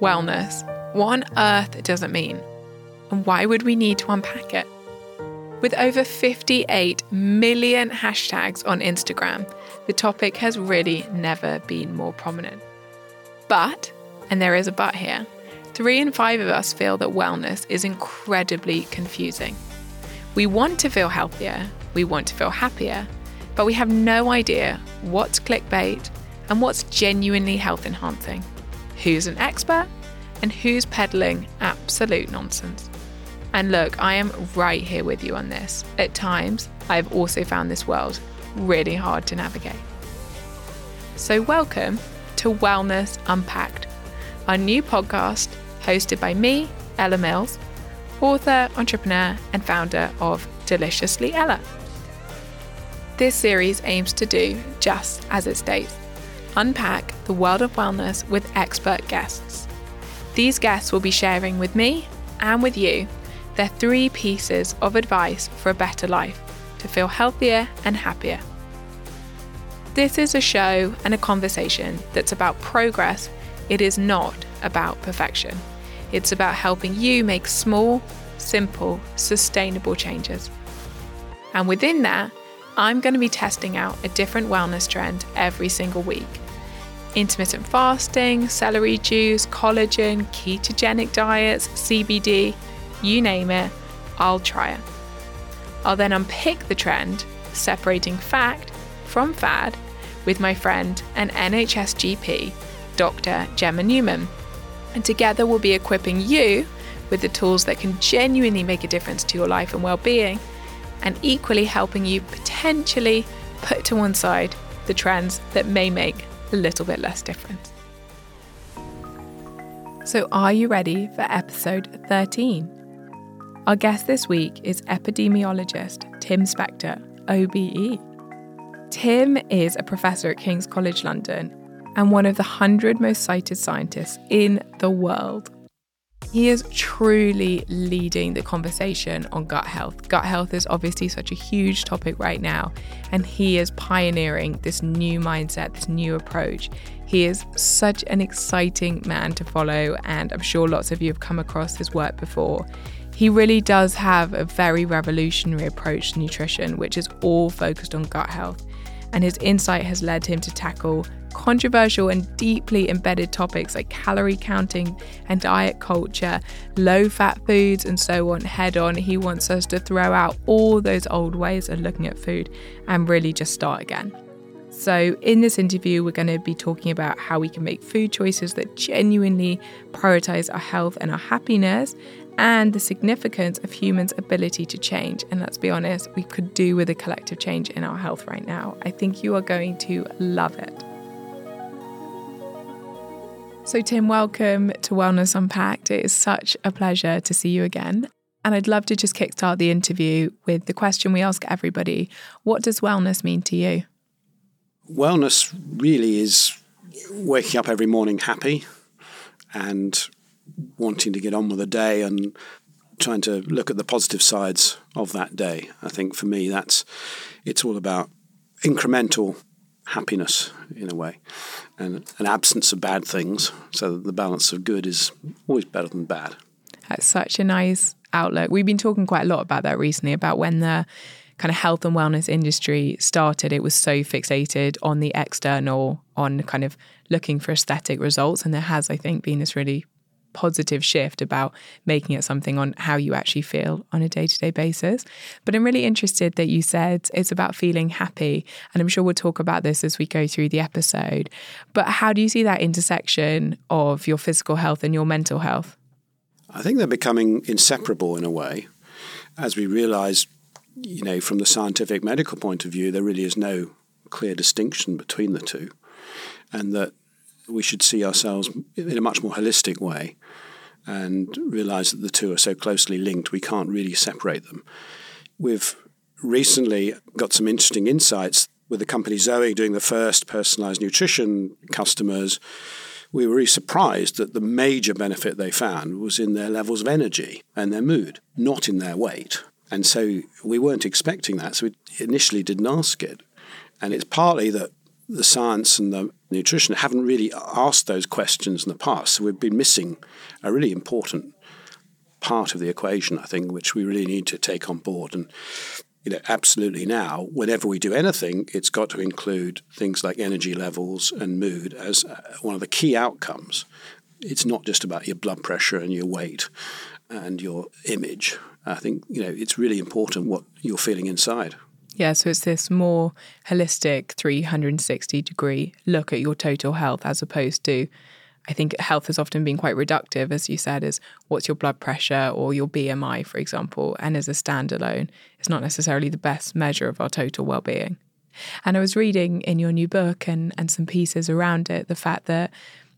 Wellness. What on earth does it mean? And why would we need to unpack it? With over 58 million hashtags on Instagram, the topic has really never been more prominent. But, and there is a but here, three in five of us feel that wellness is incredibly confusing. We want to feel healthier, we want to feel happier, but we have no idea what's clickbait and what's genuinely health enhancing, who's an expert, and who's peddling absolute nonsense. And look, I am right here with you on this. At times, I've also found this world really hard to navigate. So, welcome to Wellness Unpacked, our new podcast hosted by me, Ella Mills, author, entrepreneur, and founder of Deliciously Ella. This series aims to do just as it states unpack the world of wellness with expert guests. These guests will be sharing with me and with you their three pieces of advice for a better life to feel healthier and happier. This is a show and a conversation that's about progress. It is not about perfection. It's about helping you make small, simple, sustainable changes. And within that, I'm going to be testing out a different wellness trend every single week. Intermittent fasting, celery juice, collagen, ketogenic diets, CBD, you name it, I'll try it. I'll then unpick the trend, separating fact from fad, with my friend and NHS GP, Dr. Gemma Newman. And together we'll be equipping you with the tools that can genuinely make a difference to your life and well being, and equally helping you potentially put to one side the trends that may make a little bit less difference. So, are you ready for episode 13? Our guest this week is epidemiologist Tim Spector, OBE. Tim is a professor at King's College London and one of the 100 most cited scientists in the world. He is truly leading the conversation on gut health. Gut health is obviously such a huge topic right now, and he is pioneering this new mindset, this new approach. He is such an exciting man to follow, and I'm sure lots of you have come across his work before. He really does have a very revolutionary approach to nutrition, which is all focused on gut health. And his insight has led him to tackle controversial and deeply embedded topics like calorie counting and diet culture, low fat foods, and so on head on. He wants us to throw out all those old ways of looking at food and really just start again. So, in this interview, we're going to be talking about how we can make food choices that genuinely prioritize our health and our happiness, and the significance of humans' ability to change. And let's be honest, we could do with a collective change in our health right now. I think you are going to love it. So, Tim, welcome to Wellness Unpacked. It is such a pleasure to see you again. And I'd love to just kickstart the interview with the question we ask everybody What does wellness mean to you? Wellness really is waking up every morning happy and wanting to get on with the day and trying to look at the positive sides of that day. I think for me, that's it's all about incremental happiness in a way and an absence of bad things so that the balance of good is always better than bad. That's such a nice outlook. We've been talking quite a lot about that recently about when the kind of health and wellness industry started, it was so fixated on the external, on kind of looking for aesthetic results. And there has, I think, been this really positive shift about making it something on how you actually feel on a day to day basis. But I'm really interested that you said it's about feeling happy. And I'm sure we'll talk about this as we go through the episode. But how do you see that intersection of your physical health and your mental health? I think they're becoming inseparable in a way as we realize, you know, from the scientific medical point of view, there really is no clear distinction between the two. And that we should see ourselves in a much more holistic way and realize that the two are so closely linked, we can't really separate them. We've recently got some interesting insights with the company Zoe doing the first personalized nutrition customers. We were really surprised that the major benefit they found was in their levels of energy and their mood, not in their weight. And so we weren't expecting that, so we initially didn't ask it. And it's partly that the science and the nutrition haven't really asked those questions in the past. So we've been missing a really important part of the equation, I think, which we really need to take on board. And you know, absolutely now, whenever we do anything, it's got to include things like energy levels and mood as uh, one of the key outcomes. It's not just about your blood pressure and your weight and your image. I think you know it's really important what you're feeling inside. Yeah, so it's this more holistic 360 degree look at your total health as opposed to I think health has often been quite reductive, as you said, is what's your blood pressure or your BMI, for example, and as a standalone, it's not necessarily the best measure of our total well-being. And I was reading in your new book and, and some pieces around it the fact that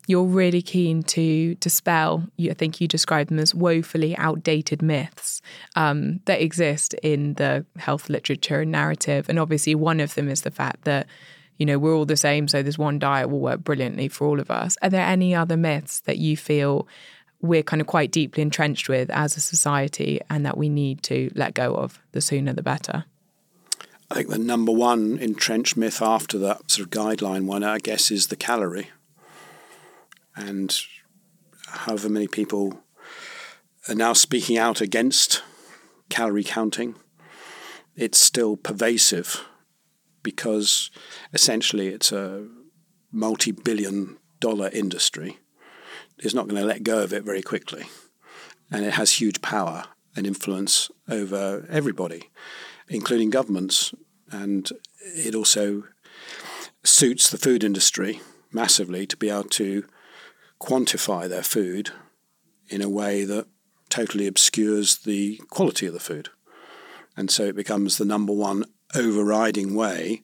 you're really keen to dispel, I think you describe them as woefully outdated myths um, that exist in the health literature and narrative. And obviously, one of them is the fact that you know, we're all the same, so this one diet will work brilliantly for all of us. Are there any other myths that you feel we're kind of quite deeply entrenched with as a society and that we need to let go of? The sooner the better. I think the number one entrenched myth after that sort of guideline one, I guess, is the calorie and however many people are now speaking out against calorie counting, it's still pervasive because essentially it's a multi billion dollar industry. It's not going to let go of it very quickly. And it has huge power and influence over everybody, including governments. And it also suits the food industry massively to be able to quantify their food in a way that totally obscures the quality of the food. And so it becomes the number one overriding way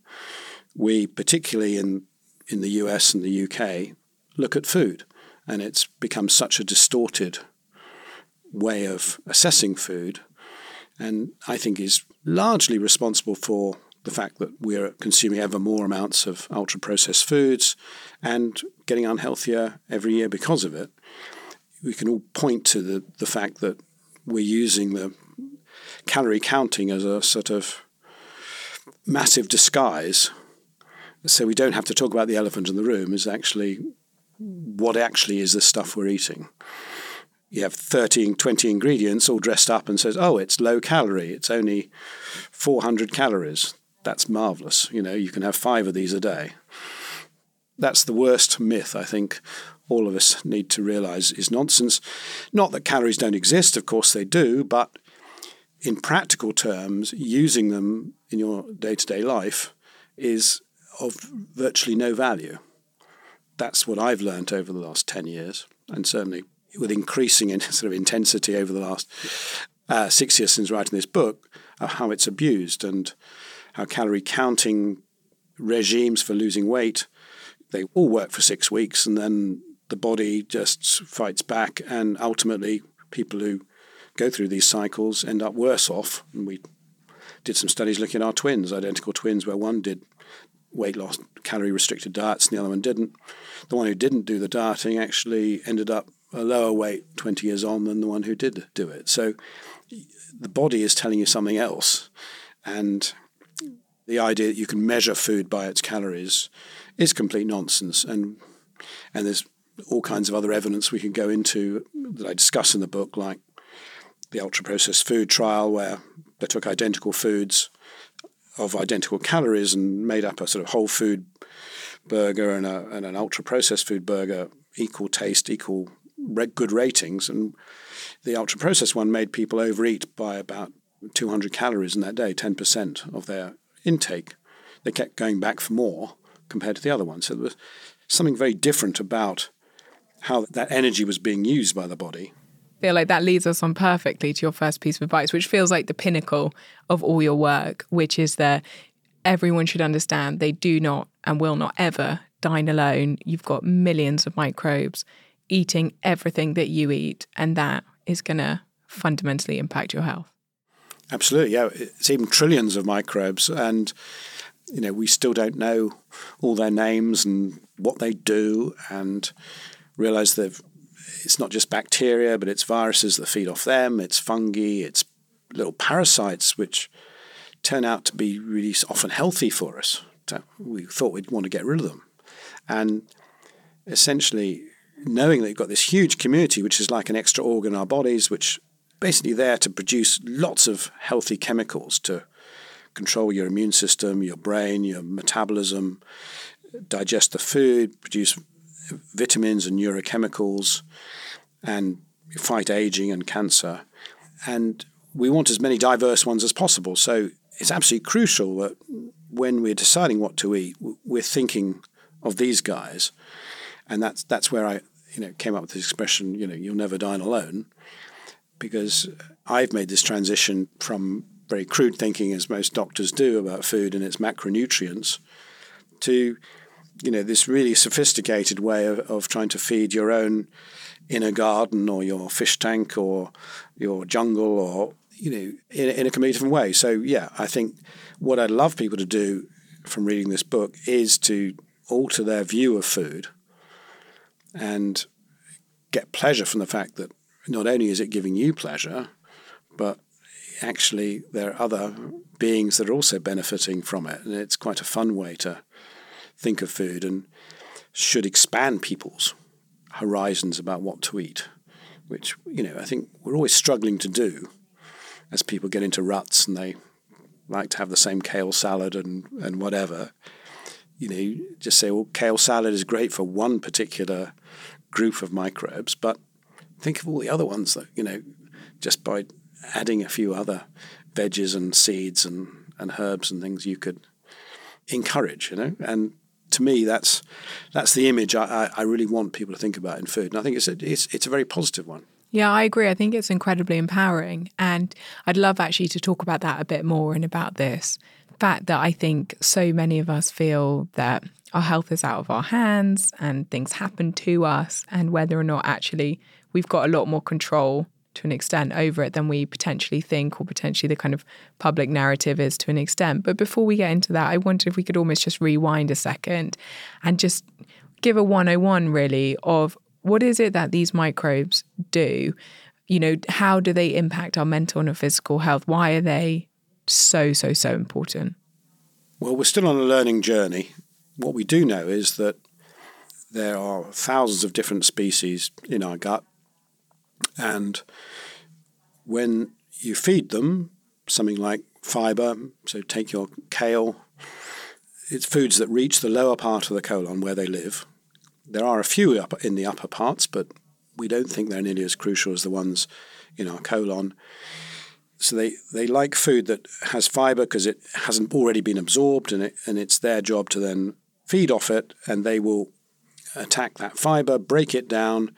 we, particularly in, in the US and the UK, look at food. And it's become such a distorted way of assessing food, and I think is largely responsible for the fact that we're consuming ever more amounts of ultra processed foods and getting unhealthier every year because of it. We can all point to the, the fact that we're using the calorie counting as a sort of massive disguise. So we don't have to talk about the elephant in the room, is actually what actually is the stuff we're eating. You have 30, 20 ingredients all dressed up and says, oh, it's low calorie, it's only 400 calories that's marvelous. You know, you can have five of these a day. That's the worst myth I think all of us need to realize is nonsense. Not that calories don't exist, of course they do, but in practical terms, using them in your day to day life is of virtually no value. That's what I've learned over the last 10 years, and certainly with increasing in sort of intensity over the last uh, six years since writing this book, of how it's abused. And how calorie counting regimes for losing weight, they all work for six weeks and then the body just fights back and ultimately people who go through these cycles end up worse off. And we did some studies looking at our twins, identical twins, where one did weight loss calorie restricted diets and the other one didn't. The one who didn't do the dieting actually ended up a lower weight 20 years on than the one who did do it. So the body is telling you something else. And the idea that you can measure food by its calories is complete nonsense. And and there's all kinds of other evidence we can go into that I discuss in the book, like the ultra processed food trial, where they took identical foods of identical calories and made up a sort of whole food burger and, a, and an ultra processed food burger, equal taste, equal good ratings. And the ultra processed one made people overeat by about 200 calories in that day, 10% of their intake. They kept going back for more compared to the other one. So there was something very different about how that energy was being used by the body. I feel like that leads us on perfectly to your first piece of advice, which feels like the pinnacle of all your work, which is that everyone should understand they do not and will not ever dine alone. You've got millions of microbes eating everything that you eat, and that is going to fundamentally impact your health. Absolutely, yeah. It's even trillions of microbes, and you know we still don't know all their names and what they do, and realize that it's not just bacteria, but it's viruses that feed off them. It's fungi. It's little parasites which turn out to be really often healthy for us. we thought we'd want to get rid of them. And essentially, knowing that you've got this huge community, which is like an extra organ in our bodies, which basically there to produce lots of healthy chemicals to control your immune system, your brain, your metabolism, digest the food, produce vitamins and neurochemicals, and fight aging and cancer. And we want as many diverse ones as possible. So it's absolutely crucial that when we're deciding what to eat, we're thinking of these guys. And that's that's where I you know came up with this expression, you know, you'll never dine alone, because I've made this transition from very crude thinking, as most doctors do about food and its macronutrients, to you know this really sophisticated way of, of trying to feed your own inner garden or your fish tank or your jungle or you know in, in a completely different way. So yeah, I think what I'd love people to do from reading this book is to alter their view of food and get pleasure from the fact that not only is it giving you pleasure, but actually there are other beings that are also benefiting from it. And it's quite a fun way to think of food and should expand people's horizons about what to eat, which, you know, I think we're always struggling to do as people get into ruts and they like to have the same kale salad and, and whatever. You know, just say, well, kale salad is great for one particular group of microbes, but think of all the other ones that, you know, just by adding a few other veggies and seeds and, and herbs and things you could encourage, you know. And to me, that's that's the image I, I really want people to think about in food. And I think it's a, it's, it's a very positive one. Yeah, I agree. I think it's incredibly empowering. And I'd love actually to talk about that a bit more and about this fact that I think so many of us feel that our health is out of our hands and things happen to us, and whether or not actually we've got a lot more control to an extent over it than we potentially think, or potentially the kind of public narrative is to an extent. But before we get into that, I wonder if we could almost just rewind a second and just give a 101 really of what is it that these microbes do? You know, how do they impact our mental and our physical health? Why are they so, so, so important? Well, we're still on a learning journey. What we do know is that there are thousands of different species in our gut and when you feed them something like fiber, so take your kale, it's foods that reach the lower part of the colon where they live. There are a few up in the upper parts, but we don't think they're nearly as crucial as the ones in our colon. So they, they like food that has fiber because it hasn't already been absorbed, and it and it's their job to then feed off it, and they will attack that fiber, break it down,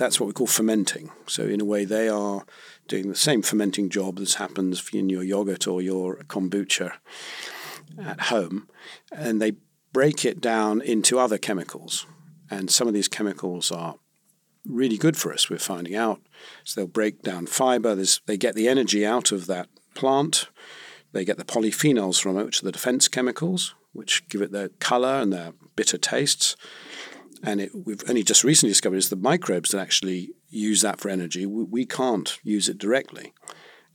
that's what we call fermenting. So in a way, they are doing the same fermenting job that happens in your yogurt or your kombucha at home, and they break it down into other chemicals. And some of these chemicals are really good for us. We're finding out. So they'll break down fiber. There's, they get the energy out of that plant. They get the polyphenols from it, which are the defense chemicals, which give it their color and their bitter tastes and it, we've only just recently discovered is the microbes that actually use that for energy. We, we, can't use it directly,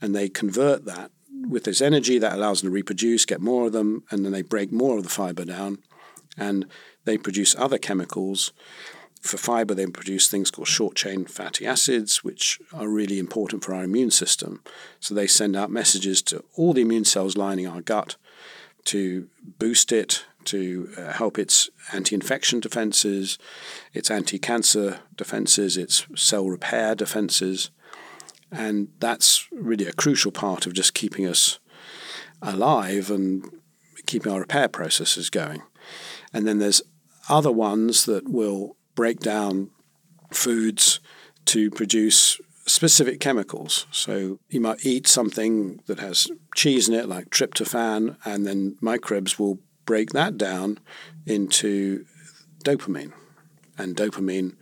and they convert that with this energy that allows them to reproduce, get more of them, and then they break more of the fiber down, and they produce other chemicals. For fiber, they produce things called short chain fatty acids, which are really important for our immune system. So they send out messages to all the immune cells lining our gut to boost it, to uh, help its anti infection defenses, its anti cancer defenses, its cell repair defenses. And that's really a crucial part of just keeping us alive and keeping our repair processes going. And then there's other ones that will break down foods to produce specific chemicals. So you might eat something that has cheese in it, like tryptophan, and then microbes will break that down into dopamine. And dopamine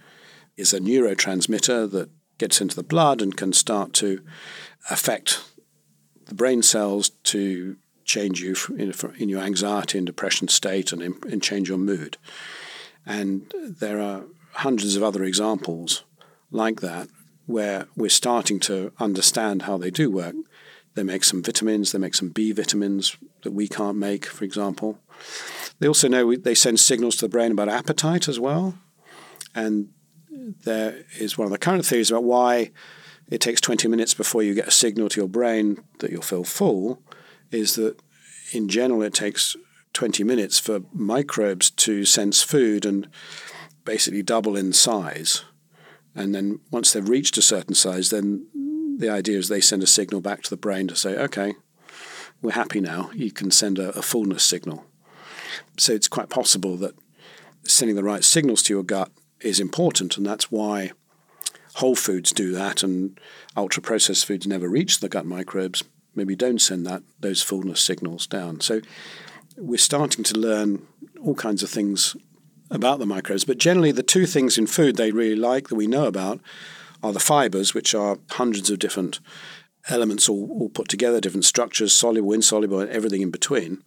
is a neurotransmitter that gets into the blood and can start to affect the brain cells to change you in, your anxiety and depression state and, and change your mood. And there are hundreds of other examples like that where we're starting to understand how they do work. They make some vitamins, they make some B vitamins, that we can't make, for example. They also know they send signals to the brain about appetite as well. And there is one of the current theories about why it takes 20 minutes before you get a signal to your brain that you'll feel full is that in general it takes 20 minutes for microbes to sense food and basically double in size. And then once they've reached a certain size, then the idea is they send a signal back to the brain to say, okay, we're happy now. You can send a, a fullness signal. So it's quite possible that sending the right signals to your gut is important, and that's why whole foods do that, and ultra processed foods never reach the gut microbes. Maybe don't send that those fullness signals down. So we're starting to learn all kinds of things about the microbes, but generally the two things in food they really like that we know about are the fibers, which are hundreds of different elements all, all put together, different structures, soluble, insoluble, and everything in between.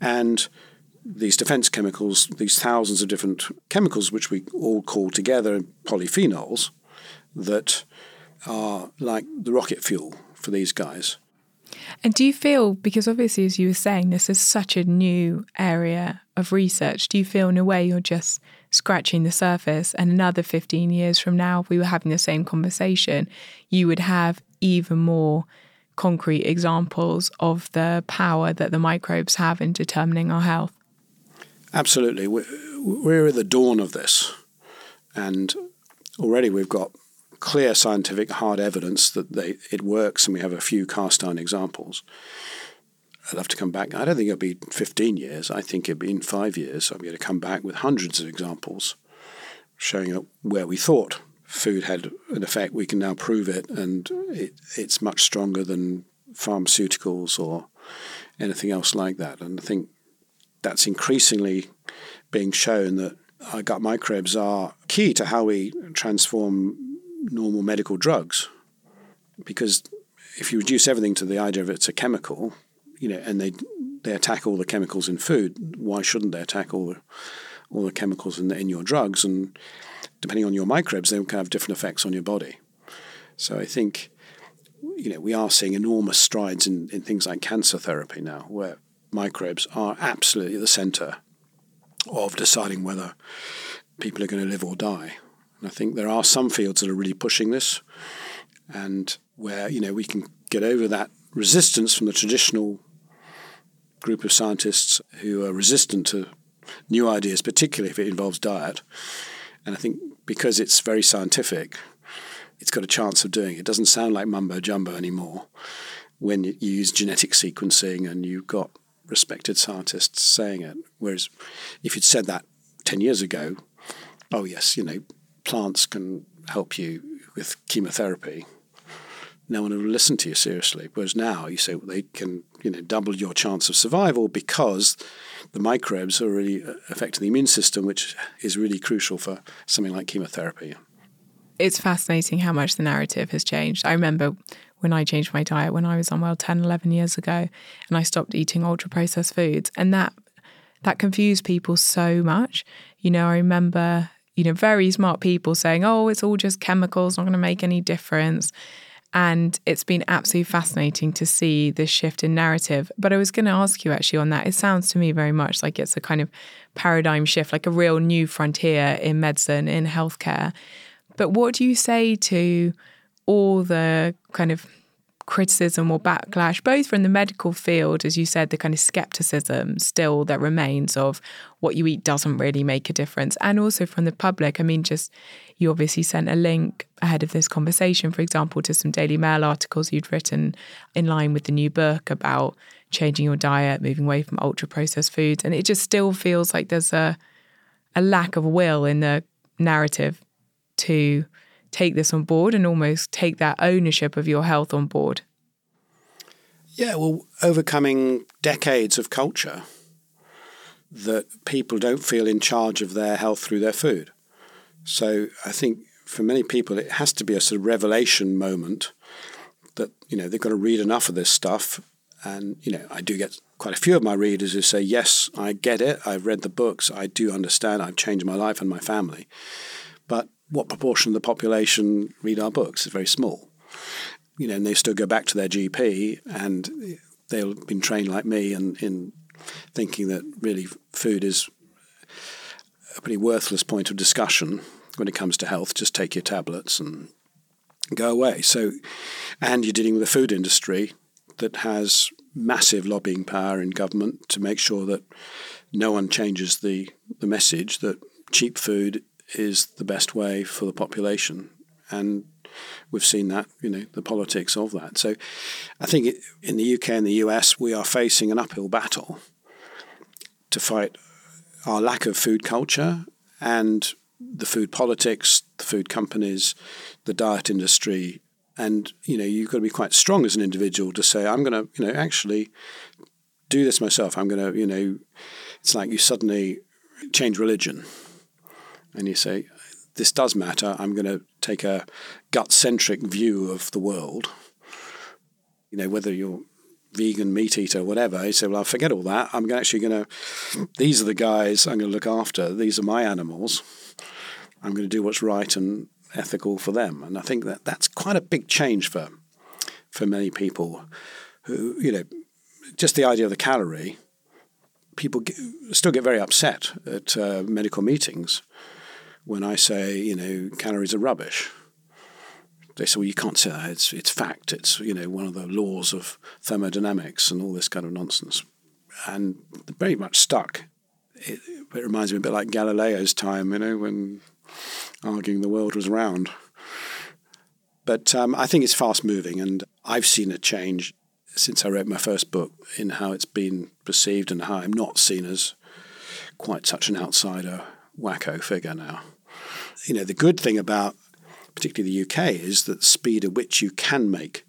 And these defense chemicals, these thousands of different chemicals, which we all call together polyphenols, that are like the rocket fuel for these guys. And do you feel, because obviously, as you were saying, this is such a new area of research, do you feel in a way you're just scratching the surface? And another 15 years from now, if we were having the same conversation, you would have even more concrete examples of the power that the microbes have in determining our health? Absolutely. We're at the dawn of this. And already we've got clear scientific hard evidence that they, it works, and we have a few cast iron examples. I'd love to come back. I don't think it'll be 15 years. I think it'll be in five years. I'm going to come back with hundreds of examples showing where we thought food had an effect. We can now prove it, and it, it's much stronger than pharmaceuticals or anything else like that. And I think that's increasingly being shown that our gut microbes are key to how we transform normal medical drugs because if you reduce everything to the idea of it's a chemical, you know, and they they attack all the chemicals in food, why shouldn't they attack all the all the chemicals in, the, in your drugs? And depending on your microbes, they can have different effects on your body. So I think, you know, we are seeing enormous strides in, in things like cancer therapy now, where microbes are absolutely the centre of deciding whether people are going to live or die. And I think there are some fields that are really pushing this, and where you know we can get over that resistance from the traditional group of scientists who are resistant to new ideas, particularly if it involves diet. And I think because it's very scientific, it's got a chance of doing it. It doesn't sound like mumbo jumbo anymore when you use genetic sequencing and you've got respected scientists saying it. Whereas if you'd said that 10 years ago, oh, yes, you know, plants can help you with chemotherapy, no one will listen to you seriously. Whereas now you say well, they can you know double your chance of survival because the microbes are really uh, affecting the immune system, which is really crucial for something like chemotherapy. It's fascinating how much the narrative has changed. I remember when I changed my diet when I was unwell 10, 11 years ago, and I stopped eating ultra processed foods, and that that confused people so much. You know, I remember you know, very smart people saying, oh, it's all just chemicals, not going to make any difference. And it's been absolutely fascinating to see this shift in narrative. But I was going to ask you actually on that. It sounds to me very much like it's a kind of paradigm shift, like a real new frontier in medicine, in healthcare. But what do you say to all the kind of criticism or backlash, both from the medical field, as you said, the kind of skepticism still that remains of what you eat doesn't really make a difference, and also from the public. I mean, just you obviously sent a link ahead of this conversation, for example, to some Daily Mail articles you'd written in line with the new book about changing your diet, moving away from ultra processed foods. And it just still feels like there's a a lack of will in the narrative to take this on board and almost take that ownership of your health on board? Yeah, well, overcoming decades of culture that people don't feel in charge of their health through their food. So I think for many people, it has to be a sort of revelation moment that, you know, they've got to read enough of this stuff. And, you know, I do get quite a few of my readers who say, yes, I get it. I've read the books. I do understand. I've changed my life and my family. But what proportion of the population read our books is very small. You know, and they still go back to their GP, and they've been trained like me in thinking that really food is a pretty worthless point of discussion when it comes to health. Just take your tablets and go away. So, and you're dealing with a food industry that has massive lobbying power in government to make sure that no one changes the, the message that cheap food is the best way for the population. And we've seen that, you know, the politics of that. So I think in the UK and the US, we are facing an uphill battle to fight our lack of food culture and the food politics, the food companies, the diet industry. And, you know, you've got to be quite strong as an individual to say, I'm going to, you know, actually do this myself. I'm going to, you know, it's like you suddenly change religion and you say, this does matter. I'm going to take a gut centric view of the world. You know, whether you're vegan, meat eater, whatever, you say, well, I'll forget all that. I'm actually going to, these are the guys I'm going to look after. These are my animals. I'm going to do what's right and ethical for them. And I think that that's quite a big change for for many people who, you know, just the idea of the calorie, people get, still get very upset at uh, medical meetings when I say, you know, calories are rubbish. They say, well, you can't say that. It's, it's fact. It's, you know, one of the laws of thermodynamics and all this kind of nonsense. And very much stuck. It, it reminds me a bit like Galileo's time, you know, when arguing the world was round. But um, I think it's fast moving, and I've seen a change since I wrote my first book in how it's been perceived and how I'm not seen as quite such an outsider wacko figure now. You know, the good thing about particularly the UK is that the speed at which you can make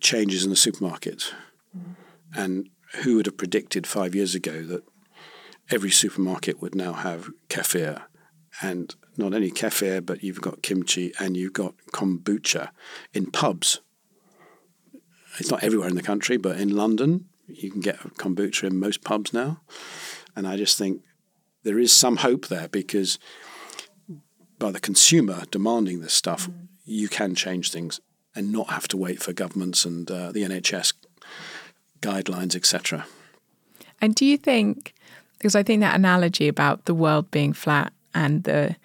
changes in the supermarket. Mm. And who would have predicted five years ago that every supermarket would now have kefir and not only kefir, but you've got kimchi and you've got kombucha in pubs. It's not everywhere in the country, but in London, you can get kombucha in most pubs now. And I just think there is some hope there because by the consumer demanding this stuff, mm. you can change things and not have to wait for governments and uh, the NHS guidelines, etc. And do you think, because I think that analogy about the world being flat and the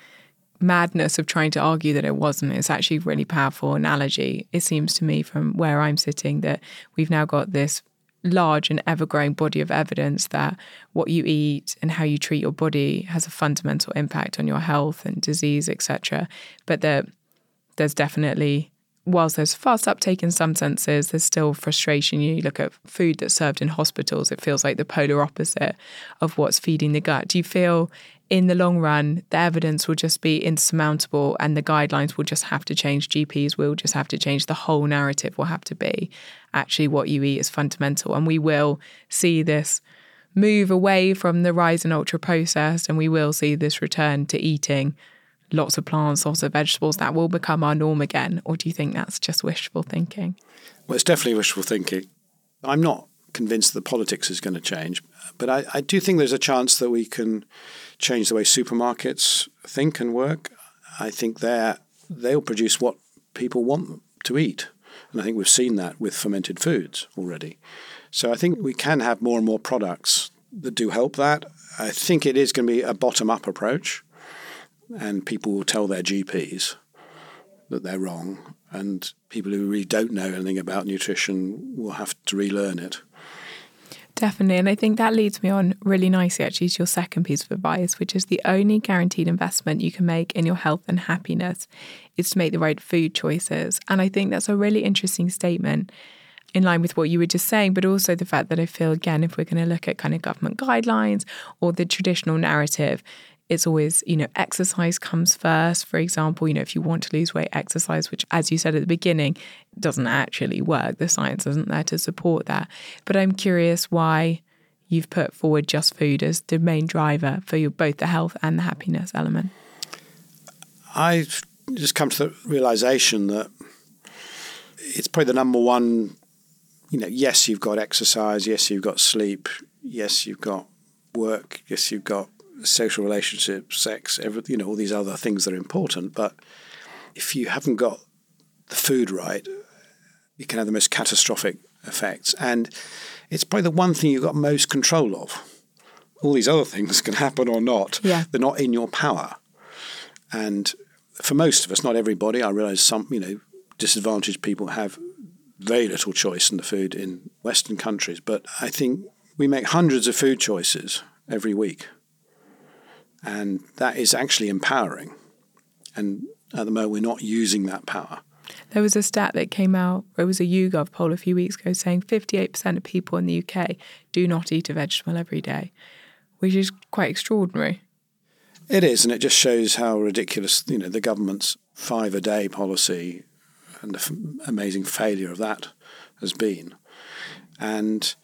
madness of trying to argue that it wasn't is actually a really powerful analogy. It seems to me from where I'm sitting that we've now got this large and ever growing body of evidence that what you eat and how you treat your body has a fundamental impact on your health and disease, etc. But that there's definitely whilst there's fast uptake in some senses, there's still frustration. You look at food that's served in hospitals, it feels like the polar opposite of what's feeding the gut. Do you feel in the long run, the evidence will just be insurmountable and the guidelines will just have to change. GPs will just have to change. The whole narrative will have to be actually what you eat is fundamental. And we will see this move away from the rise in ultra processed and we will see this return to eating lots of plants, lots of vegetables. That will become our norm again. Or do you think that's just wishful thinking? Well, it's definitely wishful thinking. I'm not convinced that the politics is going to change, but I, I do think there's a chance that we can change the way supermarkets think and work. I think they they'll produce what people want to eat. And I think we've seen that with fermented foods already. So I think we can have more and more products that do help that. I think it is going to be a bottom up approach, and people will tell their GPs that they're wrong. And people who really don't know anything about nutrition will have to relearn it. Definitely. And I think that leads me on really nicely actually to your second piece of advice, which is the only guaranteed investment you can make in your health and happiness is to make the right food choices. And I think that's a really interesting statement in line with what you were just saying, but also the fact that I feel, again, if we're going to look at kind of government guidelines or the traditional narrative, it's always, you know, exercise comes first. For example, you know, if you want to lose weight, exercise, which, as you said at the beginning, doesn't actually work. The science isn't there to support that. But I'm curious why you've put forward just food as the main driver for your, both the health and the happiness element. I just come to the realization that it's probably the number one. You know, yes, you've got exercise. Yes, you've got sleep. Yes, you've got work. Yes, you've got social relationships, sex, every, you know, all these other things that are important. But if you haven't got the food right, you can have the most catastrophic effects. And it's probably the one thing you've got most control of. All these other things can happen or not. Yeah. They're not in your power. And for most of us, not everybody, I realise some, you know, disadvantaged people have very little choice in the food in Western countries. But I think we make hundreds of food choices every week. And that is actually empowering. And at the moment, we're not using that power. There was a stat that came out, it was a YouGov poll a few weeks ago saying 58% of people in the UK do not eat a vegetable every day, which is quite extraordinary. It is, and it just shows how ridiculous, you know, the government's five a day policy and the f- amazing failure of that has been. And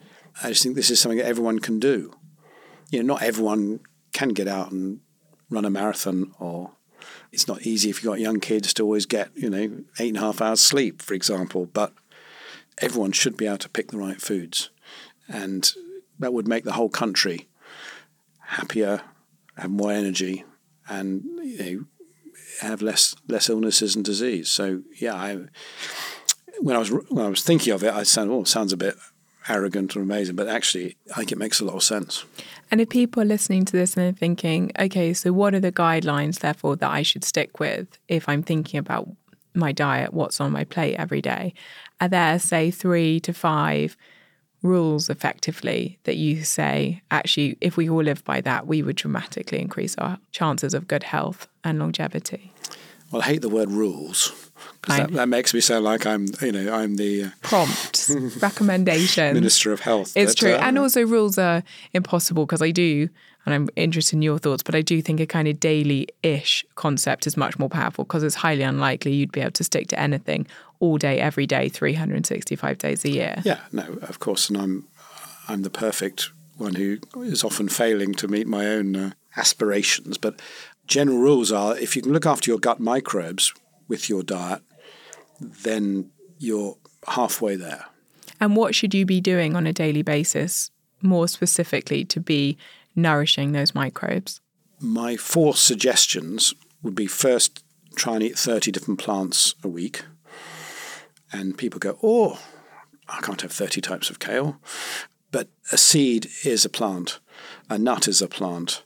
I just think this is something that everyone can do. You know, not everyone can get out and run a marathon or it's not easy if you've got young kids to always get, you know, eight and a half hours sleep, for example, but everyone should be able to pick the right foods. And that would make the whole country happier, have more energy, and you know, have less less illnesses and disease. So yeah, I when I was when I was thinking of it, I sound oh, sounds a bit arrogant or amazing, but actually, I think it makes a lot of sense. And if people are listening to this and they're thinking, okay, so what are the guidelines, therefore, that I should stick with if I'm thinking about my diet, what's on my plate every day? Are there, say, three to five rules effectively that you say, actually, if we all live by that, we would dramatically increase our chances of good health and longevity? Well, I hate the word rules because that, that, makes me sound like I'm, you know, I'm the uh, prompt recommendation minister of health. It's but, true, uh, and also rules are impossible because I do, and I'm interested in your thoughts, but I do think a kind of daily-ish concept is much more powerful because it's highly unlikely you'd be able to stick to anything all day, every day, 365 days a year. Yeah, no, of course, and I'm, I'm the perfect one who is often failing to meet my own uh, aspirations, but general rules are if you can look after your gut microbes with your diet, then you're halfway there. And what should you be doing on a daily basis, more specifically, to be nourishing those microbes? My four suggestions would be first, try and eat 30 different plants a week. And people go, oh, I can't have 30 types of kale. But a seed is a plant, a nut is a plant,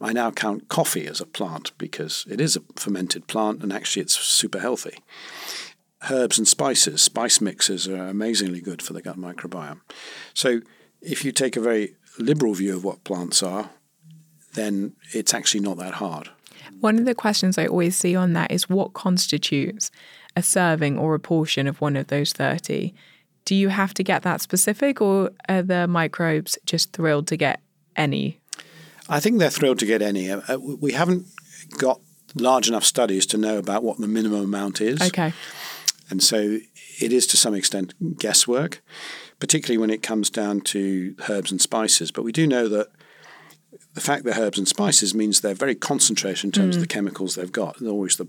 I now count coffee as a plant because it is a fermented plant and actually it's super healthy. Herbs and spices, spice mixes are amazingly good for the gut microbiome. So if you take a very liberal view of what plants are, then it's actually not that hard. One of the questions I always see on that is what constitutes a serving or a portion of one of those 30? Do you have to get that specific, or are the microbes just thrilled to get any I think they're thrilled to get any. Uh, we haven't got large enough studies to know about what the minimum amount is. Okay. And so it is to some extent guesswork, particularly when it comes down to herbs and spices. But we do know that the fact they're herbs and spices means they're very concentrated in terms mm. of the chemicals they've got. They're always the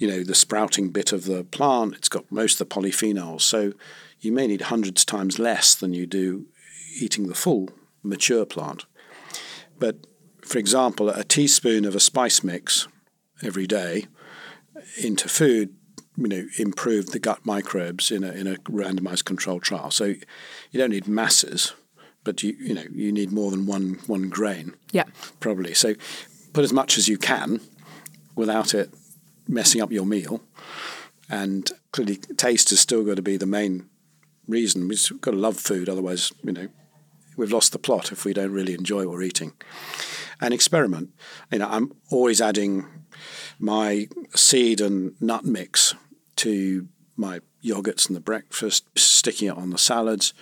you know, the sprouting bit of the plant, it's got most of the polyphenols. So you may need hundreds times less than you do eating the full mature plant. But for example, a teaspoon of a spice mix every day into food, you know, improved the gut microbes in a in a randomized controlled trial. So you don't need masses, but you you know you need more than one one grain. Yeah, probably. So put as much as you can without it messing up your meal. And clearly, taste is still going to be the main reason. We've got to love food, otherwise, you know, we've lost the plot if we don't really enjoy what we're eating. And experiment. You know, I'm always adding my seed and nut mix to my yogurts and the breakfast, sticking it on the salads.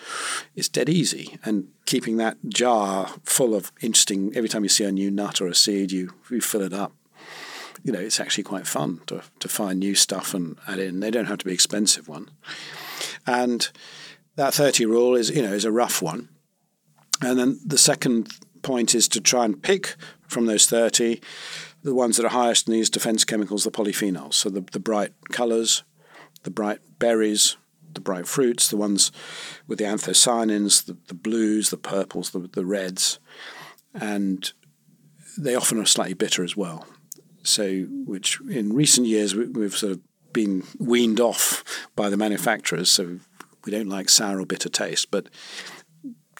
It's dead easy. And keeping that jar full of interesting, every time you see a new nut or a seed, you, you fill it up. You know, it's actually quite fun to, to find new stuff and add in. They don't have to be expensive one. And that 30 rule is, you know, is a rough one. And then the second point is to try and pick from those 30 the ones that are highest in these defense chemicals, the polyphenols. So the, the bright colors, the bright berries, the bright fruits, the ones with the anthocyanins, the, the blues, the purples, the, the reds. And they often are slightly bitter as well. So, which in recent years we, we've sort of been weaned off by the manufacturers. So we don't like sour or bitter taste, but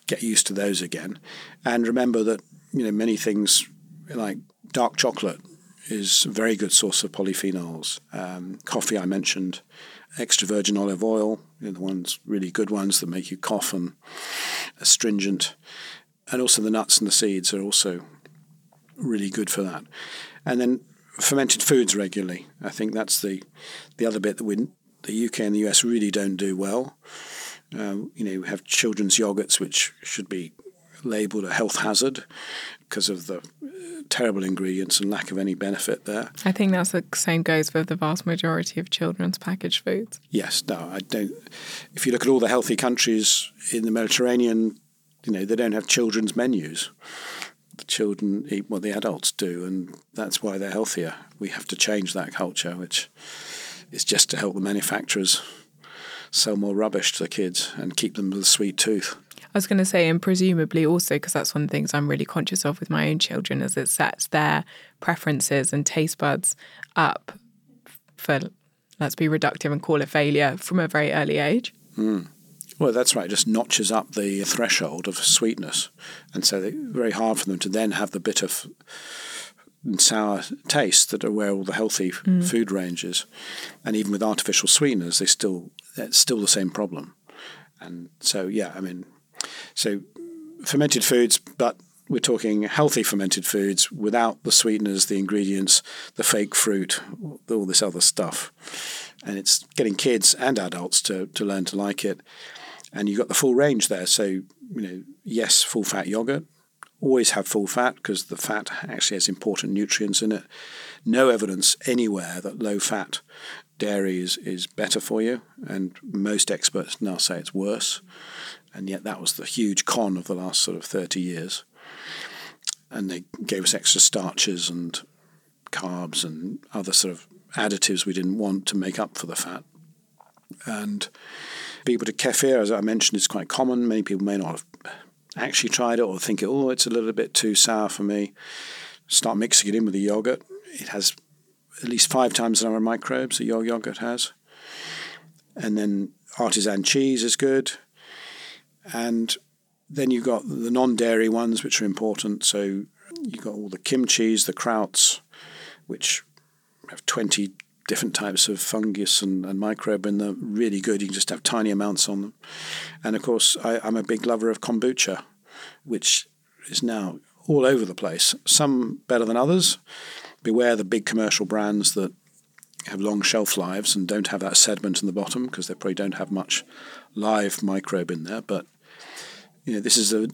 get used to those again. And remember that you know many things like dark chocolate is a very good source of polyphenols. Um, coffee, I mentioned, extra virgin olive oil, you know, the ones really good ones that make you cough and astringent, and also the nuts and the seeds are also really good for that. And then fermented foods regularly. I think that's the the other bit that we the UK and the US really don't do well. Um, you know, we have children's yogurts which should be labelled a health hazard because of the terrible ingredients and lack of any benefit there. I think that's the same goes for the vast majority of children's packaged foods. Yes, no, I don't. If you look at all the healthy countries in the Mediterranean, you know, they don't have children's menus. The children eat what the adults do, and that's why they're healthier. We have to change that culture, which is just to help the manufacturers sell more rubbish to the kids and keep them with a sweet tooth. I was going to say, and presumably also, because that's one of the things I'm really conscious of with my own children, is it sets their preferences and taste buds up for, let's be reductive and call it failure from a very early age. Mm. Well, that's right. It just notches up the threshold of sweetness, and so it's very hard for them to then have the bitter f- and sour taste that are where all the healthy mm. food range is. And even with artificial sweeteners, they still it's still the same problem. And so, yeah, I mean, so fermented foods, but we're talking healthy fermented foods without the sweeteners, the ingredients, the fake fruit, all this other stuff. And it's getting kids and adults to, to learn to like it. And you've got the full range there. So, you know, yes, full fat yogurt. Always have full fat because the fat actually has important nutrients in it. No evidence anywhere that low fat dairy is, is better for you. And most experts now say it's worse and yet that was the huge con of the last sort of 30 years. And they gave us extra starches and carbs and other sort of additives we didn't want to make up for the fat. And people to kefir, as I mentioned, is quite common. Many people may not have actually tried it or think, oh, it's a little bit too sour for me. Start mixing it in with the yogurt. It has at least five times the number of microbes that your yogurt has. And then artisan cheese is good. And then you've got the non dairy ones, which are important. So you've got all the kimchis, the krauts, which have 20 different types of fungus and, and microbe in them. Really good. You can just have tiny amounts on them. And of course, I, I'm a big lover of kombucha, which is now all over the place. Some better than others. Beware the big commercial brands that have long shelf lives and don't have that sediment in the bottom because they probably don't have much live microbe in there. But you know, this is a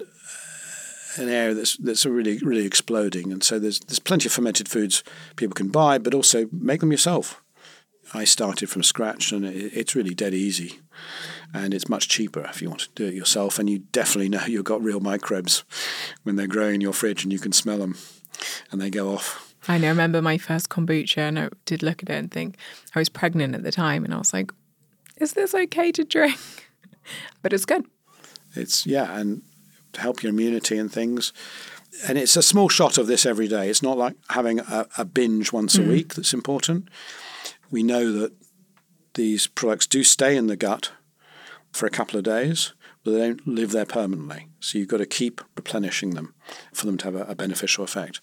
an area that's that's really really exploding, and so there's there's plenty of fermented foods people can buy, but also make them yourself. I started from scratch, and it, it's really dead easy, and it's much cheaper if you want to do it yourself. And you definitely know you've got real microbes when they're growing in your fridge, and you can smell them, and they go off. I know. I remember my first kombucha, and I did look at it and think I was pregnant at the time, and I was like, "Is this okay to drink?" but it's good. It's yeah, and to help your immunity and things. And it's a small shot of this every day. It's not like having a, a binge once mm. a week that's important. We know that these products do stay in the gut for a couple of days, but they don't live there permanently. So you've got to keep replenishing them for them to have a, a beneficial effect.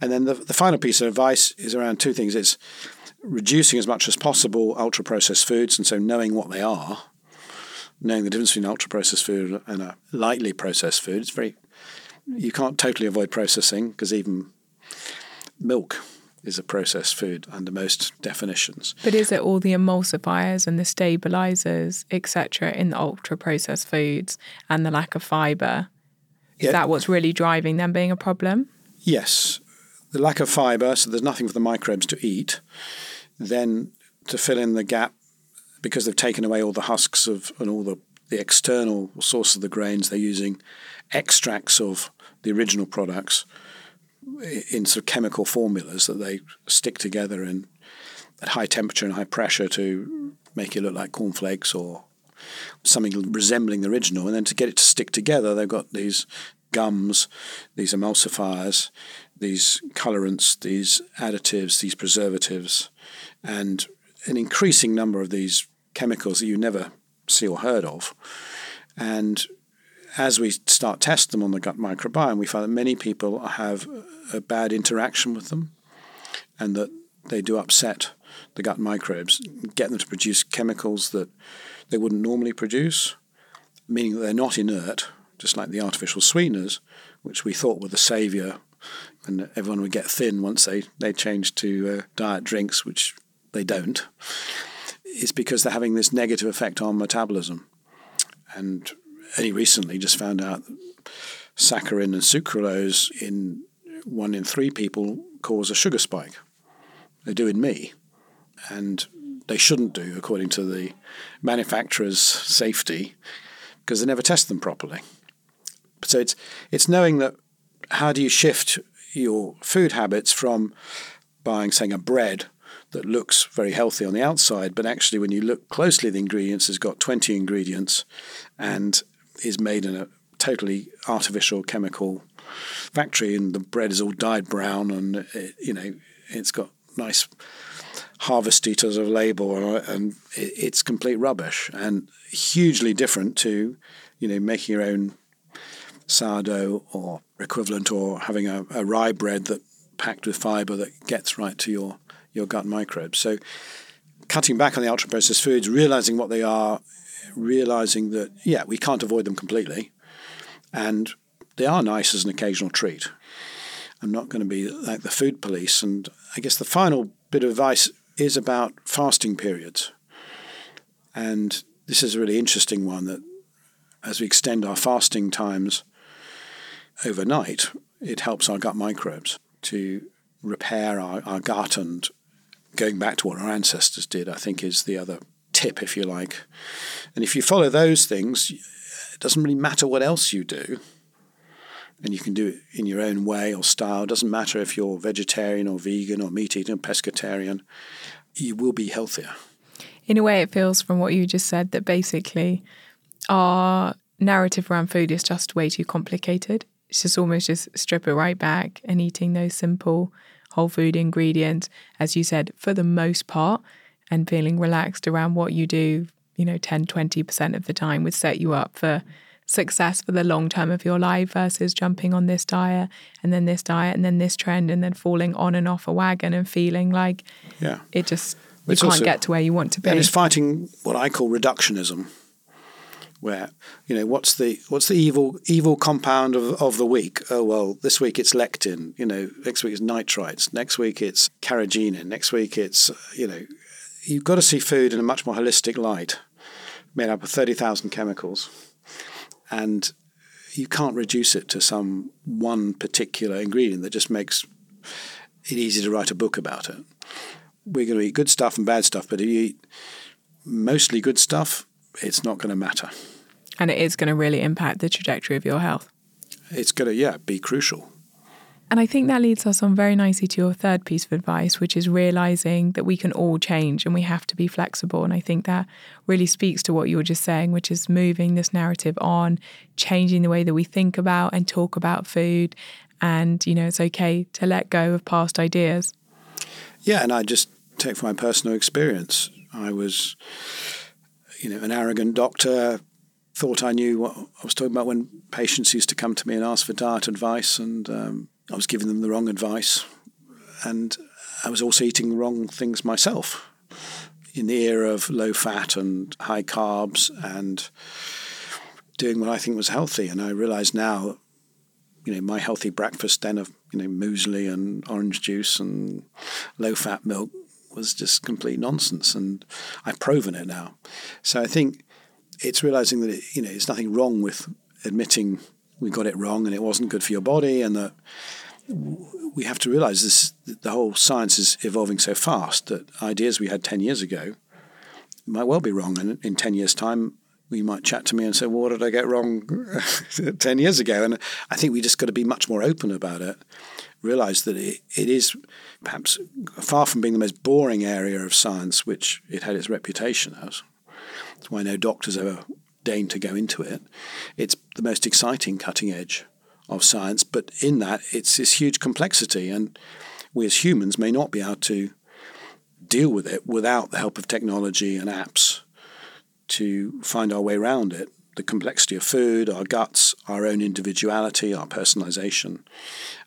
And then the, the final piece of advice is around two things. It's reducing as much as possible ultra processed foods, and so knowing what they are knowing the difference between ultra processed food and a lightly processed food. It's very you can't totally avoid processing because even milk is a processed food under most definitions. But is it all the emulsifiers and the stabilizers, etc., in the ultra processed foods and the lack of fiber? Is yeah. that what's really driving them being a problem? Yes. The lack of fiber, so there's nothing for the microbes to eat. Then to fill in the gap because they've taken away all the husks of and all the, the external source of the grains, they're using extracts of the original products in sort of chemical formulas that they stick together in at high temperature and high pressure to make it look like cornflakes or something resembling the original. And then to get it to stick together, they've got these gums, these emulsifiers, these colorants, these additives, these preservatives, and an increasing number of these chemicals that you never see or heard of. And as we start test them on the gut microbiome, we find that many people have a bad interaction with them, and that they do upset the gut microbes, get them to produce chemicals that they wouldn't normally produce, meaning that they're not inert, just like the artificial sweeteners, which we thought were the savior, and everyone would get thin once they, they changed to uh, diet drinks, which they don't. It's because they're having this negative effect on metabolism. And only recently just found out saccharin and sucralose in one in three people cause a sugar spike. They do in me. And they shouldn't do, according to the manufacturer's safety, because they never test them properly. So it's it's knowing that how do you shift your food habits from buying, say, a bread that looks very healthy on the outside, but actually, when you look closely the ingredients, has got 20 ingredients and is made in a totally artificial chemical factory, and the bread is all dyed brown, and it, you know it's got nice harvest eaters of label, and it's complete rubbish, and hugely different to you know making your own sourdough or equivalent, or having a, a rye bread that packed with fiber that gets right to your your gut microbes. So cutting back on the ultra processed foods, realizing what they are, realizing that yeah, we can't avoid them completely, and they are nice as an occasional treat. I'm not going to be like the food police. And I guess the final bit of advice is about fasting periods. And this is a really interesting one that as we extend our fasting times overnight, it helps our gut microbes to repair our, our gut and going back to what our ancestors did, I think is the other tip, if you like. And if you follow those things, it doesn't really matter what else you do. And you can do it in your own way or style. It doesn't matter if you're vegetarian or vegan or meat eating or pescatarian. You will be healthier. In a way, it feels from what you just said that basically our narrative around food is just way too complicated. It's just almost just strip it right back and eating those simple whole food ingredients, as you said, for the most part, and feeling relaxed around what you do, you know, 10, 20% of the time would set you up for success for the long term of your life versus jumping on this diet and then this diet and then this trend and then falling on and off a wagon and feeling like yeah. it just you it's can't also, get to where you want to be. And it's fighting what I call reductionism where you know what's the what's the evil evil compound of, of the week? Oh well, this week it's lectin. You know, next week it's nitrites. Next week it's carrageenan. Next week it's you know, you've got to see food in a much more holistic light, made up of thirty thousand chemicals, and you can't reduce it to some one particular ingredient that just makes it easy to write a book about it. We're going to eat good stuff and bad stuff, but if you eat mostly good stuff, it's not going to matter and it is going to really impact the trajectory of your health. It's going to, yeah, be crucial. And I think that leads us on very nicely to your third piece of advice, which is realizing that we can all change and we have to be flexible. And I think that really speaks to what you were just saying, which is moving this narrative on, changing the way that we think about and talk about food. And, you know, it's okay to let go of past ideas. Yeah. And I just take from my personal experience, I was, you know, an arrogant doctor thought I knew what I was talking about when patients used to come to me and ask for diet advice, and um, I was giving them the wrong advice. And I was also eating wrong things myself in the era of low fat and high carbs and doing what I think was healthy. And I realize now, you know, my healthy breakfast then of, you know, muesli and orange juice and low fat milk was just complete nonsense. And I've proven it now. So I think it's realizing that it, you know there's nothing wrong with admitting we got it wrong and it wasn't good for your body, and that we have to realize this. The whole science is evolving so fast that ideas we had ten years ago might well be wrong, and in ten years' time. We might chat to me and say, "Well, what did I get wrong ten years ago?" And I think we just got to be much more open about it. Realize that it, it is perhaps far from being the most boring area of science, which it had its reputation as. Why no doctors ever deign to go into it. It's the most exciting cutting edge of science, but in that, it's this huge complexity, and we as humans may not be able to deal with it without the help of technology and apps to find our way around it. The complexity of food, our guts, our own individuality, our personalization.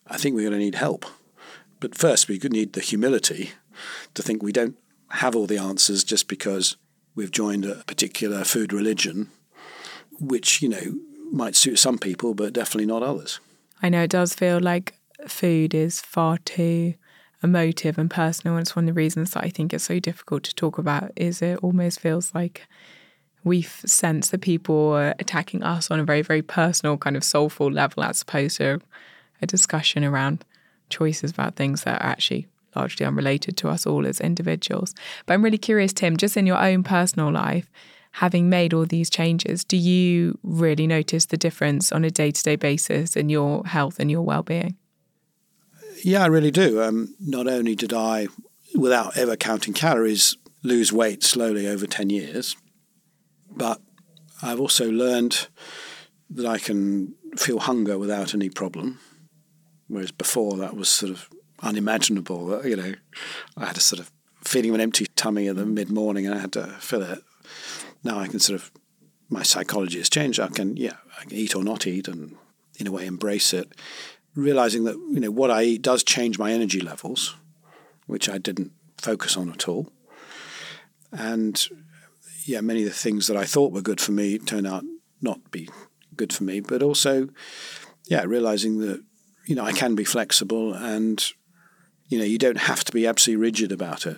I think we're going to need help. But first, we need the humility to think we don't have all the answers just because we've joined a particular food religion, which, you know, might suit some people, but definitely not others. I know it does feel like food is far too emotive and personal. And it's one of the reasons that I think it's so difficult to talk about is it almost feels like we've sensed that people are attacking us on a very, very personal, kind of soulful level as opposed to a discussion around choices about things that are actually largely unrelated to us all as individuals. But I'm really curious, Tim, just in your own personal life, having made all these changes, do you really notice the difference on a day to day basis in your health and your well being? Yeah, I really do. Um, not only did I, without ever counting calories, lose weight slowly over 10 years, but I've also learned that I can feel hunger without any problem. Whereas before that was sort of unimaginable. Uh, you know, I had a sort of feeling of an empty tummy in the mid morning and I had to fill it. Now I can sort of, my psychology has changed. I can, yeah, I can eat or not eat and in a way embrace it. Realizing that, you know, what I eat does change my energy levels, which I didn't focus on at all. And yeah, many of the things that I thought were good for me turn out not be good for me. But also, yeah, realizing that you know I can be flexible and you know, you don't have to be absolutely rigid about it.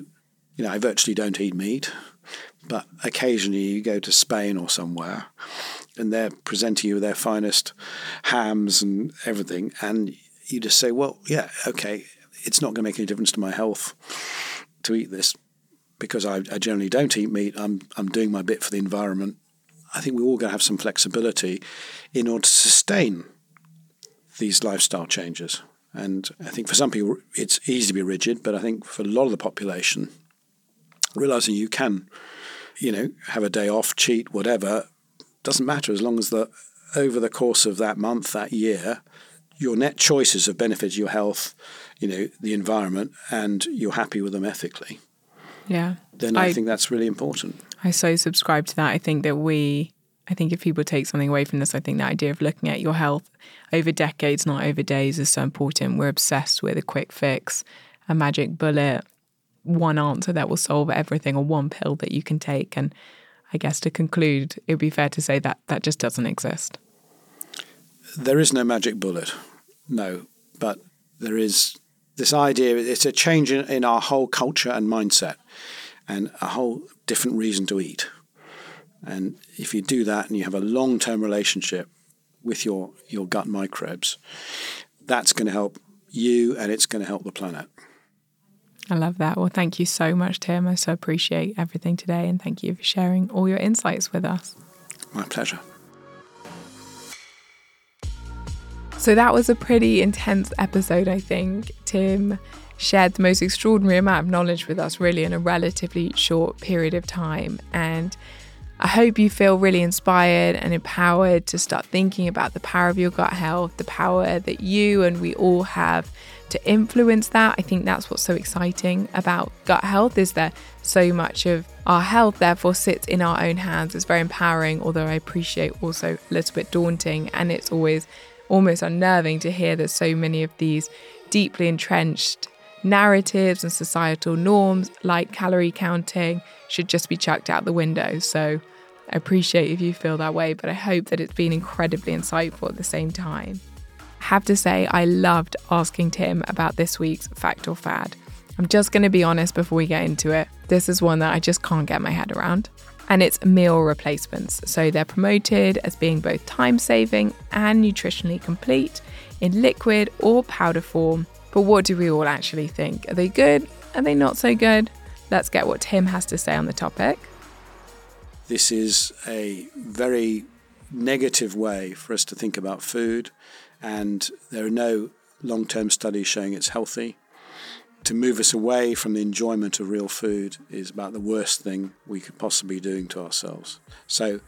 You know, I virtually don't eat meat, but occasionally you go to Spain or somewhere and they're presenting you with their finest hams and everything, and you just say, well, yeah, okay, it's not going to make any difference to my health to eat this because I, I generally don't eat meat. I'm I'm doing my bit for the environment. I think we're all going to have some flexibility in order to sustain these lifestyle changes. And I think for some people it's easy to be rigid, but I think for a lot of the population, realizing you can, you know, have a day off, cheat, whatever, doesn't matter as long as the over the course of that month, that year, your net choices have benefited your health, you know, the environment, and you're happy with them ethically. Yeah. Then I, I think that's really important. I so subscribe to that. I think that we I think if people take something away from this, I think the idea of looking at your health over decades, not over days, is so important. We're obsessed with a quick fix, a magic bullet, one answer that will solve everything, or one pill that you can take. And I guess to conclude, it would be fair to say that that just doesn't exist. There is no magic bullet, no, but there is this idea, it's a change in, in our whole culture and mindset, and a whole different reason to eat. And if you do that and you have a long term relationship with your, your gut microbes, that's going to help you and it's going to help the planet. I love that. Well, thank you so much, Tim. I so appreciate everything today and thank you for sharing all your insights with us. My pleasure. So that was a pretty intense episode, I think. Tim shared the most extraordinary amount of knowledge with us, really, in a relatively short period of time. And I hope you feel really inspired and empowered to start thinking about the power of your gut health, the power that you and we all have to influence that. I think that's what's so exciting about gut health is that so much of our health therefore sits in our own hands. It's very empowering, although I appreciate also a little bit daunting and it's always almost unnerving to hear that so many of these deeply entrenched narratives and societal norms like calorie counting should just be chucked out the window. So I appreciate if you feel that way, but I hope that it's been incredibly insightful at the same time. I have to say, I loved asking Tim about this week's fact or fad. I'm just going to be honest before we get into it. This is one that I just can't get my head around. And it's meal replacements. So they're promoted as being both time saving and nutritionally complete in liquid or powder form. But what do we all actually think? Are they good? Are they not so good? Let's get what Tim has to say on the topic. This is a very negative way for us to think about food, and there are no long term studies showing it's healthy. To move us away from the enjoyment of real food is about the worst thing we could possibly be doing to ourselves. So,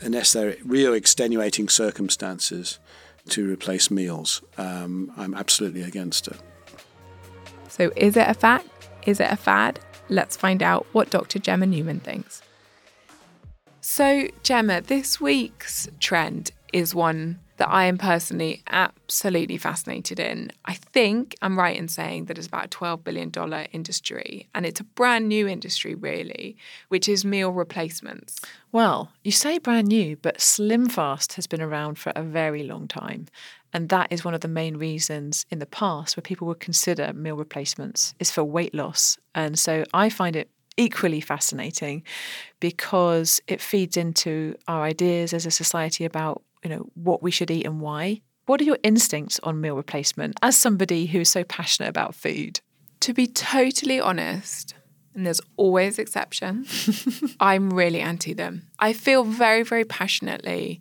unless there are real extenuating circumstances to replace meals, um, I'm absolutely against it. So, is it a fact? Is it a fad? Let's find out what Dr. Gemma Newman thinks. So, Gemma, this week's trend is one that I am personally absolutely fascinated in. I think I'm right in saying that it's about a $12 billion industry, and it's a brand new industry, really, which is meal replacements. Well, you say brand new, but SlimFast has been around for a very long time. And that is one of the main reasons in the past where people would consider meal replacements is for weight loss. And so I find it equally fascinating because it feeds into our ideas as a society about you know what we should eat and why. What are your instincts on meal replacement as somebody who's so passionate about food? To be totally honest and there's always exceptions i'm really anti them. I feel very very passionately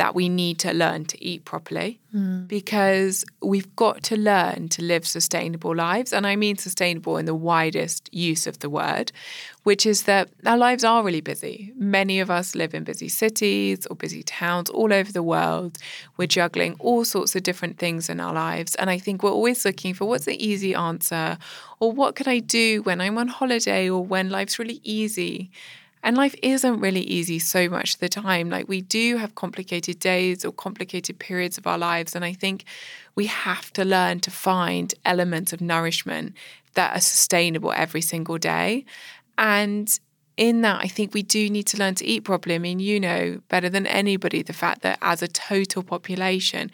that we need to learn to eat properly mm. because we've got to learn to live sustainable lives. And I mean sustainable in the widest use of the word, which is that our lives are really busy. Many of us live in busy cities or busy towns all over the world. We're juggling all sorts of different things in our lives. And I think we're always looking for what's the easy answer or what could I do when I'm on holiday or when life's really easy. And life isn't really easy so much of the time. Like we do have complicated days or complicated periods of our lives. And I think we have to learn to find elements of nourishment that are sustainable every single day. And in that, I think we do need to learn to eat properly. I mean, you know better than anybody the fact that as a total population,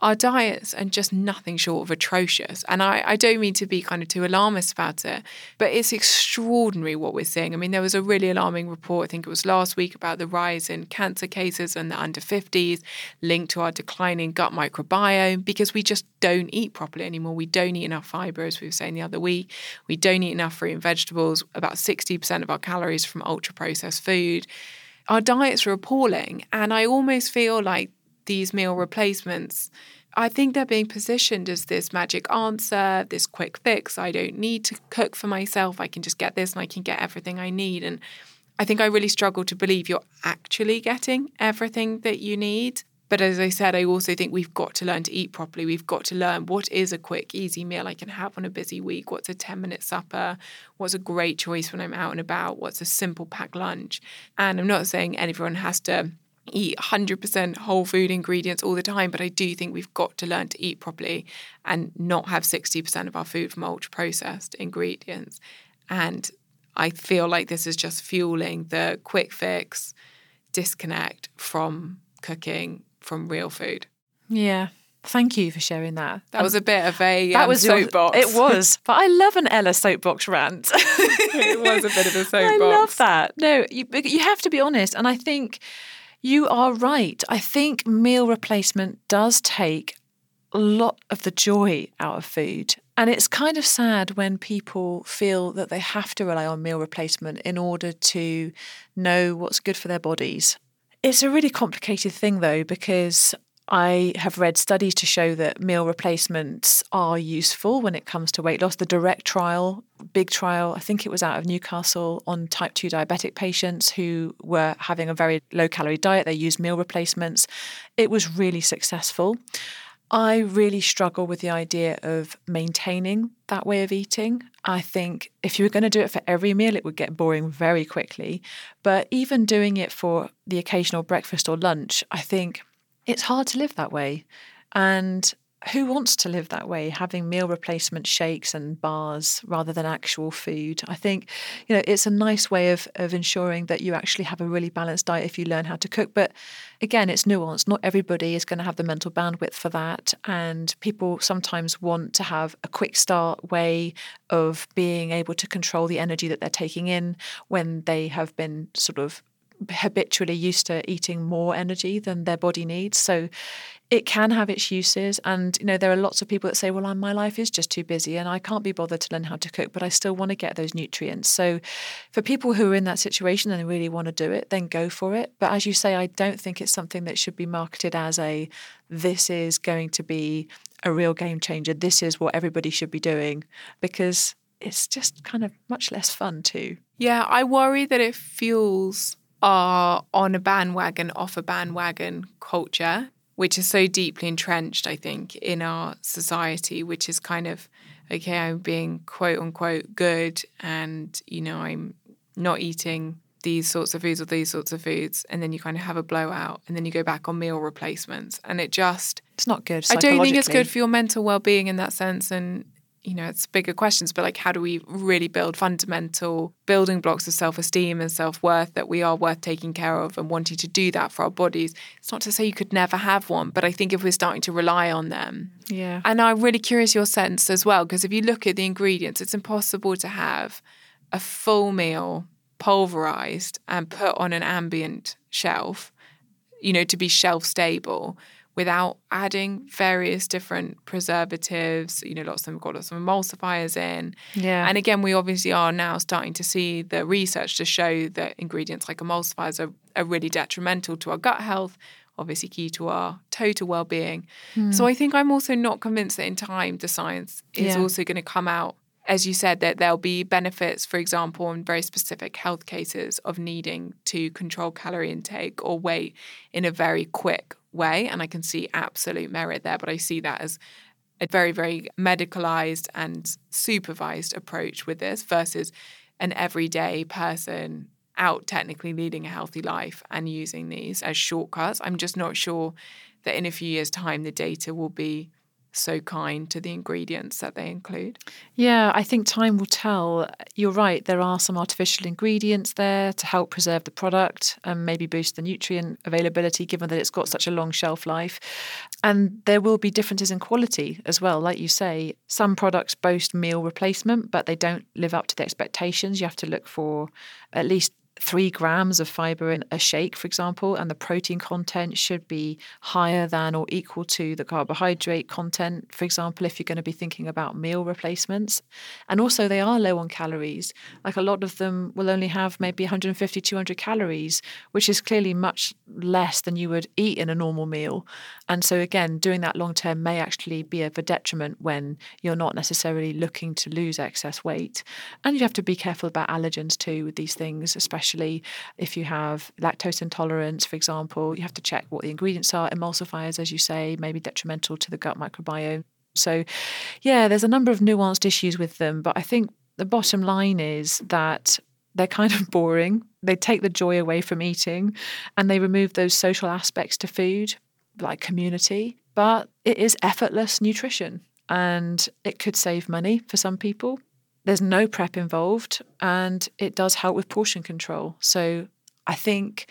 our diets are just nothing short of atrocious. And I, I don't mean to be kind of too alarmist about it, but it's extraordinary what we're seeing. I mean, there was a really alarming report, I think it was last week, about the rise in cancer cases and the under 50s linked to our declining gut microbiome because we just don't eat properly anymore. We don't eat enough fiber, as we were saying the other week. We don't eat enough fruit and vegetables. About 60% of our calories from ultra processed food. Our diets are appalling. And I almost feel like these meal replacements, I think they're being positioned as this magic answer, this quick fix. I don't need to cook for myself. I can just get this and I can get everything I need. And I think I really struggle to believe you're actually getting everything that you need. But as I said, I also think we've got to learn to eat properly. We've got to learn what is a quick, easy meal I can have on a busy week. What's a 10 minute supper? What's a great choice when I'm out and about? What's a simple packed lunch? And I'm not saying everyone has to eat 100% whole food ingredients all the time, but I do think we've got to learn to eat properly and not have 60% of our food from ultra processed ingredients. And I feel like this is just fueling the quick fix disconnect from cooking from real food. Yeah. Thank you for sharing that. That um, was a bit of a that um, was soapbox. Your, it was, but I love an Ella soapbox rant. it was a bit of a soapbox. I love that. No, you, you have to be honest, and I think you are right. I think meal replacement does take a lot of the joy out of food. And it's kind of sad when people feel that they have to rely on meal replacement in order to know what's good for their bodies. It's a really complicated thing, though, because I have read studies to show that meal replacements are useful when it comes to weight loss. The direct trial, big trial, I think it was out of Newcastle on type 2 diabetic patients who were having a very low calorie diet. They used meal replacements. It was really successful. I really struggle with the idea of maintaining that way of eating. I think if you were going to do it for every meal, it would get boring very quickly. But even doing it for the occasional breakfast or lunch, I think it's hard to live that way. And who wants to live that way, having meal replacement shakes and bars rather than actual food? I think, you know, it's a nice way of, of ensuring that you actually have a really balanced diet if you learn how to cook. But again, it's nuanced. Not everybody is going to have the mental bandwidth for that. And people sometimes want to have a quick start way of being able to control the energy that they're taking in when they have been sort of habitually used to eating more energy than their body needs. So it can have its uses. And, you know, there are lots of people that say, well, my life is just too busy and I can't be bothered to learn how to cook, but I still want to get those nutrients. So for people who are in that situation and really want to do it, then go for it. But as you say, I don't think it's something that should be marketed as a this is going to be a real game changer. This is what everybody should be doing because it's just kind of much less fun too. Yeah, I worry that it fuels are on a bandwagon, off a bandwagon culture, which is so deeply entrenched, I think, in our society, which is kind of, okay, I'm being quote unquote good and, you know, I'm not eating these sorts of foods or these sorts of foods, and then you kind of have a blowout, and then you go back on meal replacements, and it just It's not good. I don't think it's good for your mental well being in that sense, and you know it's bigger questions, but like how do we really build fundamental building blocks of self esteem and self worth that we are worth taking care of and wanting to do that for our bodies? It's not to say you could never have one, but I think if we're starting to rely on them, Yeah. and I'm really curious your sense as well, because if you look at the ingredients, it's impossible to have a full meal pulverized and put on an ambient shelf, you know, to be shelf stable without adding various different preservatives. You know, lots of them got lots of emulsifiers in. Yeah. And again, we obviously are now starting to see the research to show that ingredients like emulsifiers are, are really detrimental to our gut health, obviously key to our total well-being. Hmm. So I think I'm also not convinced that in time the science is Yeah. also going to come out as you said that there'll be benefits for example in very specific health cases of needing to control calorie intake or weight in a very quick way and I can see absolute merit there but I see that as a very, very medicalized and supervised approach with this versus an everyday person out technically leading a healthy life and using these as shortcuts. I'm just not sure that in a few years' time the data will be so kind to the ingredients that they include. Yeah, I think time will tell. You're right. There are some artificial ingredients there to help preserve the product and maybe boost the nutrient availability, given that it's got such a long shelf life. And there will be differences in quality as well. Like you say, some products boast meal replacement, but they don't live up to the expectations. You have to look for at least three grams of fiber in a shake, for example, and the protein content should be higher than or equal to the carbohydrate content, for example, if you're going to be thinking about meal replacements. And also, they are low on calories. Like a lot of them will only have maybe 150, 200 calories, which is clearly much less than you would eat in a normal meal. And so, again, doing that long term may actually be of a detriment when you're not necessarily looking to lose excess weight. And you have to be careful about allergens too with these things, especially if you have lactose intolerance, for example. You have to check what the ingredients are. Emulsifiers, as you say, may be detrimental to the gut microbiome. So, yeah, there's a number of nuanced issues with them. But I think the bottom line is that they're kind of boring. They take the joy away from eating and they remove those social aspects to food, like community. But it is effortless nutrition and it could save money for some people. There's no prep involved and it does help with portion control. So I think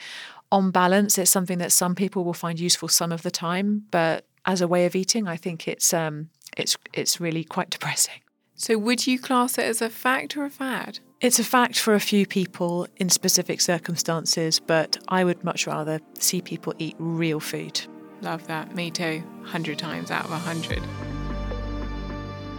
on balance, it's something that some people will find useful some of the time, but as a way of eating, I think it's um, it's it's really quite depressing. So, would you class it as a fact or a fad? It's a fact for a few people in specific circumstances, but I would much rather see people eat real food. Love that. Me too. 100 times out of 100.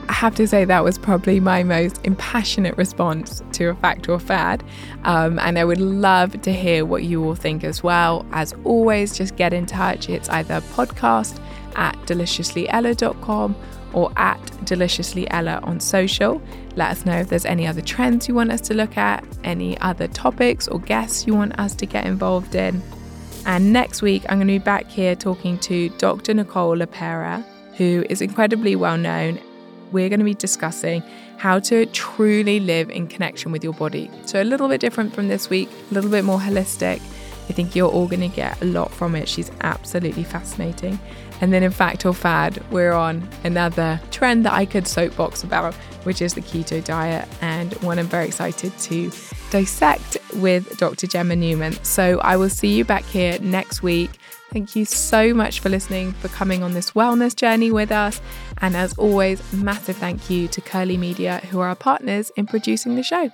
I have to say that was probably my most impassionate response to a fact or fad. Um, and I would love to hear what you all think as well. As always, just get in touch. It's either podcast at deliciouslyella.com or at deliciouslyella on social. Let us know if there's any other trends you want us to look at, any other topics or guests you want us to get involved in. And next week, I'm going to be back here talking to Dr. Nicole LePera, who is incredibly well known. We're going to be discussing how to truly live in connection with your body. So, a little bit different from this week, a little bit more holistic. I think you're all going to get a lot from it. She's absolutely fascinating. And then, in fact or fad, we're on another trend that I could soapbox about, which is the keto diet, and one I'm very excited to dissect with Dr. Gemma Newman. So I will see you back here next week. Thank you so much for listening, for coming on this wellness journey with us. And as always, massive thank you to Curly Media, who are our partners in producing the show.